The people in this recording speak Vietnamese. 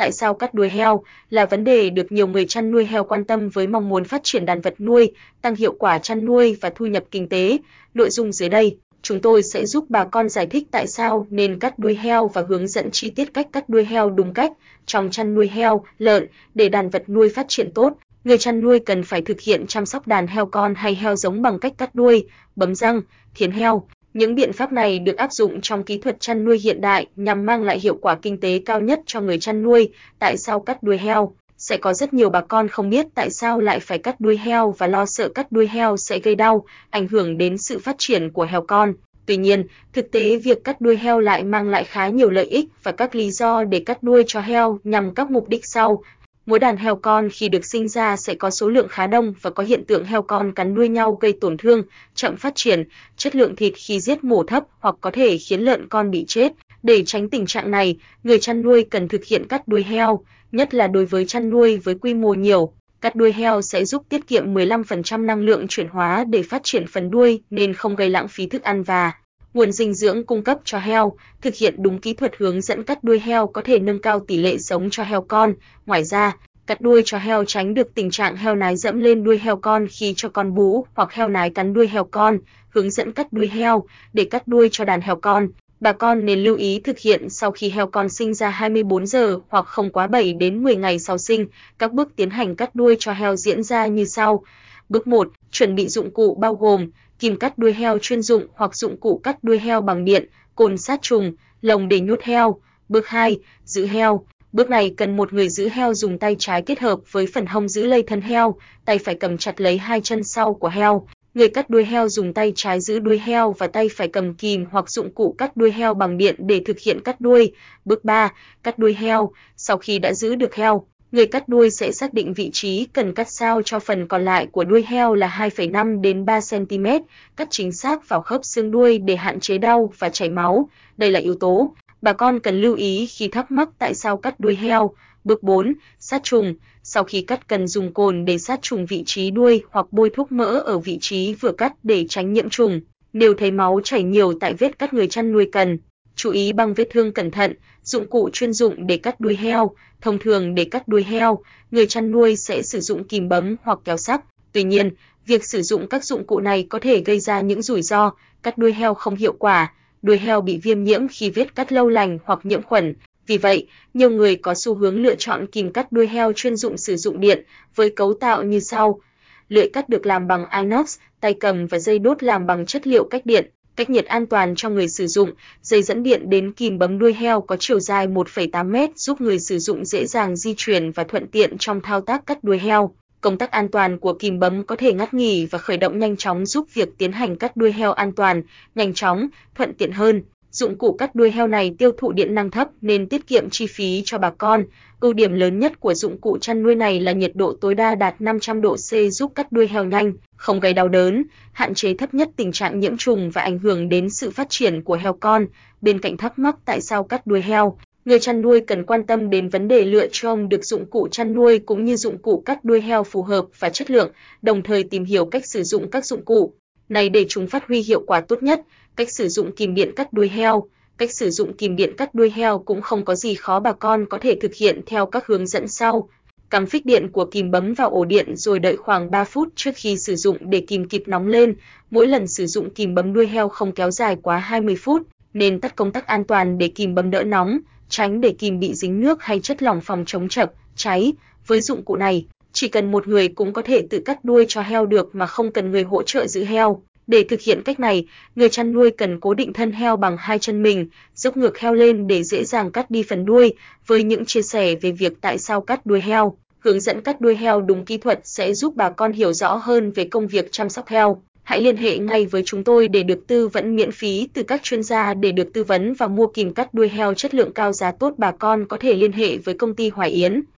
tại sao cắt đuôi heo là vấn đề được nhiều người chăn nuôi heo quan tâm với mong muốn phát triển đàn vật nuôi, tăng hiệu quả chăn nuôi và thu nhập kinh tế. Nội dung dưới đây, chúng tôi sẽ giúp bà con giải thích tại sao nên cắt đuôi heo và hướng dẫn chi tiết cách cắt đuôi heo đúng cách trong chăn nuôi heo, lợn để đàn vật nuôi phát triển tốt. Người chăn nuôi cần phải thực hiện chăm sóc đàn heo con hay heo giống bằng cách cắt đuôi, bấm răng, thiến heo. Những biện pháp này được áp dụng trong kỹ thuật chăn nuôi hiện đại nhằm mang lại hiệu quả kinh tế cao nhất cho người chăn nuôi. Tại sao cắt đuôi heo? Sẽ có rất nhiều bà con không biết tại sao lại phải cắt đuôi heo và lo sợ cắt đuôi heo sẽ gây đau, ảnh hưởng đến sự phát triển của heo con. Tuy nhiên, thực tế việc cắt đuôi heo lại mang lại khá nhiều lợi ích và các lý do để cắt đuôi cho heo nhằm các mục đích sau. Mỗi đàn heo con khi được sinh ra sẽ có số lượng khá đông và có hiện tượng heo con cắn đuôi nhau gây tổn thương, chậm phát triển, chất lượng thịt khi giết mổ thấp hoặc có thể khiến lợn con bị chết. Để tránh tình trạng này, người chăn nuôi cần thực hiện cắt đuôi heo, nhất là đối với chăn nuôi với quy mô nhiều. Cắt đuôi heo sẽ giúp tiết kiệm 15% năng lượng chuyển hóa để phát triển phần đuôi nên không gây lãng phí thức ăn và nguồn dinh dưỡng cung cấp cho heo, thực hiện đúng kỹ thuật hướng dẫn cắt đuôi heo có thể nâng cao tỷ lệ sống cho heo con. Ngoài ra, cắt đuôi cho heo tránh được tình trạng heo nái dẫm lên đuôi heo con khi cho con bú hoặc heo nái cắn đuôi heo con. Hướng dẫn cắt đuôi heo để cắt đuôi cho đàn heo con. Bà con nên lưu ý thực hiện sau khi heo con sinh ra 24 giờ hoặc không quá 7 đến 10 ngày sau sinh. Các bước tiến hành cắt đuôi cho heo diễn ra như sau. Bước 1, chuẩn bị dụng cụ bao gồm kìm cắt đuôi heo chuyên dụng hoặc dụng cụ cắt đuôi heo bằng điện, cồn sát trùng, lồng để nhốt heo. Bước 2, giữ heo. Bước này cần một người giữ heo dùng tay trái kết hợp với phần hông giữ lây thân heo, tay phải cầm chặt lấy hai chân sau của heo. Người cắt đuôi heo dùng tay trái giữ đuôi heo và tay phải cầm kìm hoặc dụng cụ cắt đuôi heo bằng điện để thực hiện cắt đuôi. Bước 3, cắt đuôi heo. Sau khi đã giữ được heo, người cắt đuôi sẽ xác định vị trí cần cắt sao cho phần còn lại của đuôi heo là 2,5 đến 3 cm, cắt chính xác vào khớp xương đuôi để hạn chế đau và chảy máu. Đây là yếu tố bà con cần lưu ý khi thắc mắc tại sao cắt đuôi heo. Bước 4, sát trùng. Sau khi cắt cần dùng cồn để sát trùng vị trí đuôi hoặc bôi thuốc mỡ ở vị trí vừa cắt để tránh nhiễm trùng. Nếu thấy máu chảy nhiều tại vết cắt người chăn nuôi cần chú ý băng vết thương cẩn thận, dụng cụ chuyên dụng để cắt đuôi heo, thông thường để cắt đuôi heo, người chăn nuôi sẽ sử dụng kìm bấm hoặc kéo sắt. Tuy nhiên, việc sử dụng các dụng cụ này có thể gây ra những rủi ro, cắt đuôi heo không hiệu quả, đuôi heo bị viêm nhiễm khi vết cắt lâu lành hoặc nhiễm khuẩn. Vì vậy, nhiều người có xu hướng lựa chọn kìm cắt đuôi heo chuyên dụng sử dụng điện với cấu tạo như sau. Lưỡi cắt được làm bằng inox, tay cầm và dây đốt làm bằng chất liệu cách điện cách nhiệt an toàn cho người sử dụng, dây dẫn điện đến kìm bấm đuôi heo có chiều dài 1,8m giúp người sử dụng dễ dàng di chuyển và thuận tiện trong thao tác cắt đuôi heo. Công tắc an toàn của kìm bấm có thể ngắt nghỉ và khởi động nhanh chóng giúp việc tiến hành cắt đuôi heo an toàn, nhanh chóng, thuận tiện hơn. Dụng cụ cắt đuôi heo này tiêu thụ điện năng thấp nên tiết kiệm chi phí cho bà con. Ưu điểm lớn nhất của dụng cụ chăn nuôi này là nhiệt độ tối đa đạt 500 độ C giúp cắt đuôi heo nhanh, không gây đau đớn, hạn chế thấp nhất tình trạng nhiễm trùng và ảnh hưởng đến sự phát triển của heo con. Bên cạnh thắc mắc tại sao cắt đuôi heo, người chăn nuôi cần quan tâm đến vấn đề lựa chọn được dụng cụ chăn nuôi cũng như dụng cụ cắt đuôi heo phù hợp và chất lượng, đồng thời tìm hiểu cách sử dụng các dụng cụ này để chúng phát huy hiệu quả tốt nhất. Cách sử dụng kìm điện cắt đuôi heo Cách sử dụng kìm điện cắt đuôi heo cũng không có gì khó bà con có thể thực hiện theo các hướng dẫn sau. Cắm phích điện của kìm bấm vào ổ điện rồi đợi khoảng 3 phút trước khi sử dụng để kìm kịp nóng lên. Mỗi lần sử dụng kìm bấm đuôi heo không kéo dài quá 20 phút, nên tắt công tắc an toàn để kìm bấm đỡ nóng, tránh để kìm bị dính nước hay chất lỏng phòng chống chập, cháy. Với dụng cụ này, chỉ cần một người cũng có thể tự cắt đuôi cho heo được mà không cần người hỗ trợ giữ heo. Để thực hiện cách này, người chăn nuôi cần cố định thân heo bằng hai chân mình, dốc ngược heo lên để dễ dàng cắt đi phần đuôi. Với những chia sẻ về việc tại sao cắt đuôi heo, hướng dẫn cắt đuôi heo đúng kỹ thuật sẽ giúp bà con hiểu rõ hơn về công việc chăm sóc heo. Hãy liên hệ ngay với chúng tôi để được tư vấn miễn phí từ các chuyên gia để được tư vấn và mua kìm cắt đuôi heo chất lượng cao giá tốt bà con có thể liên hệ với công ty Hoài Yến.